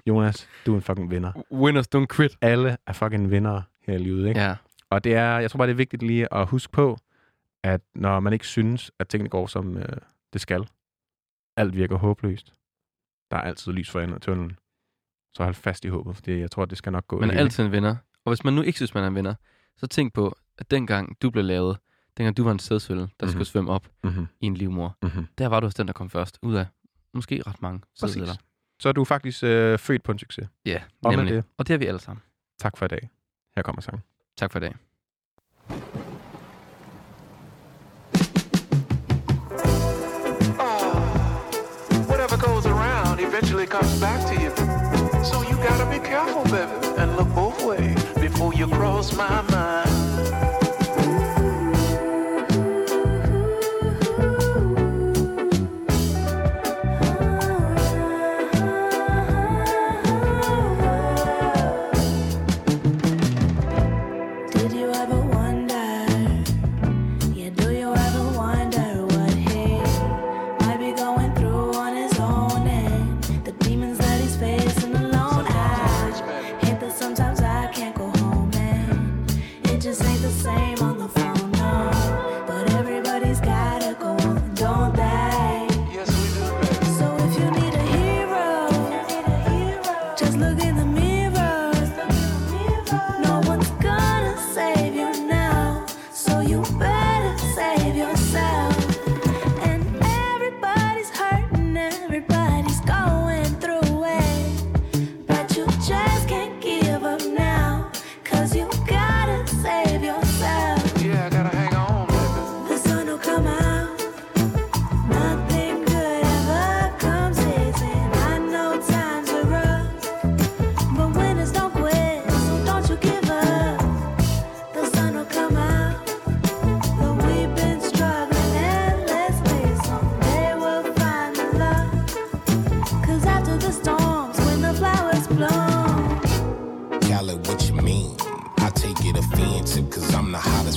Jonas, du er en fucking vinder. Winners don't quit. Alle er fucking vinder her i livet, ikke? Ja. Og det er, jeg tror bare, det er vigtigt lige at huske på, at når man ikke synes, at tingene går, som øh, det skal, alt virker håbløst, der er altid lys for enden af tunnelen, så hold fast i håbet, fordi jeg tror, det skal nok gå. Man er altid en vinder. Og hvis man nu ikke synes, man er en vinder, så tænk på, at dengang du blev lavet, dengang du var en sædsvølle, der mm-hmm. Mhm. skulle svømme op Mm-hmm. i en livmor, Mm-hmm. der var du også den, der kom først, ud af måske ret mange sædceller. Præcis. Så er du faktisk øh, født på en succes. Ja, Og nemlig. det. Og det er vi alle sammen. Tak for i dag. Her kommer sang. Tak for i dag. Whatever goes around eventually comes back to you. So you gotta be careful, baby, and look both ways before you cross my mind.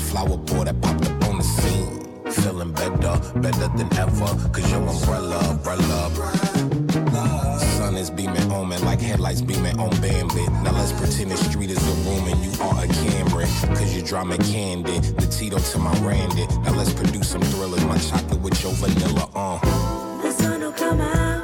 Flower boy that popped up on the scene. Feeling better, better than ever, cause your umbrella, umbrella. Sun is beaming on me like headlights beaming on Bambi. Now let's pretend the street is a room and you are a Camry. Cause you draw me candy, the Tito to my Randy. Now let's produce some thrillers, my chocolate with your vanilla, uh. The sun will come out.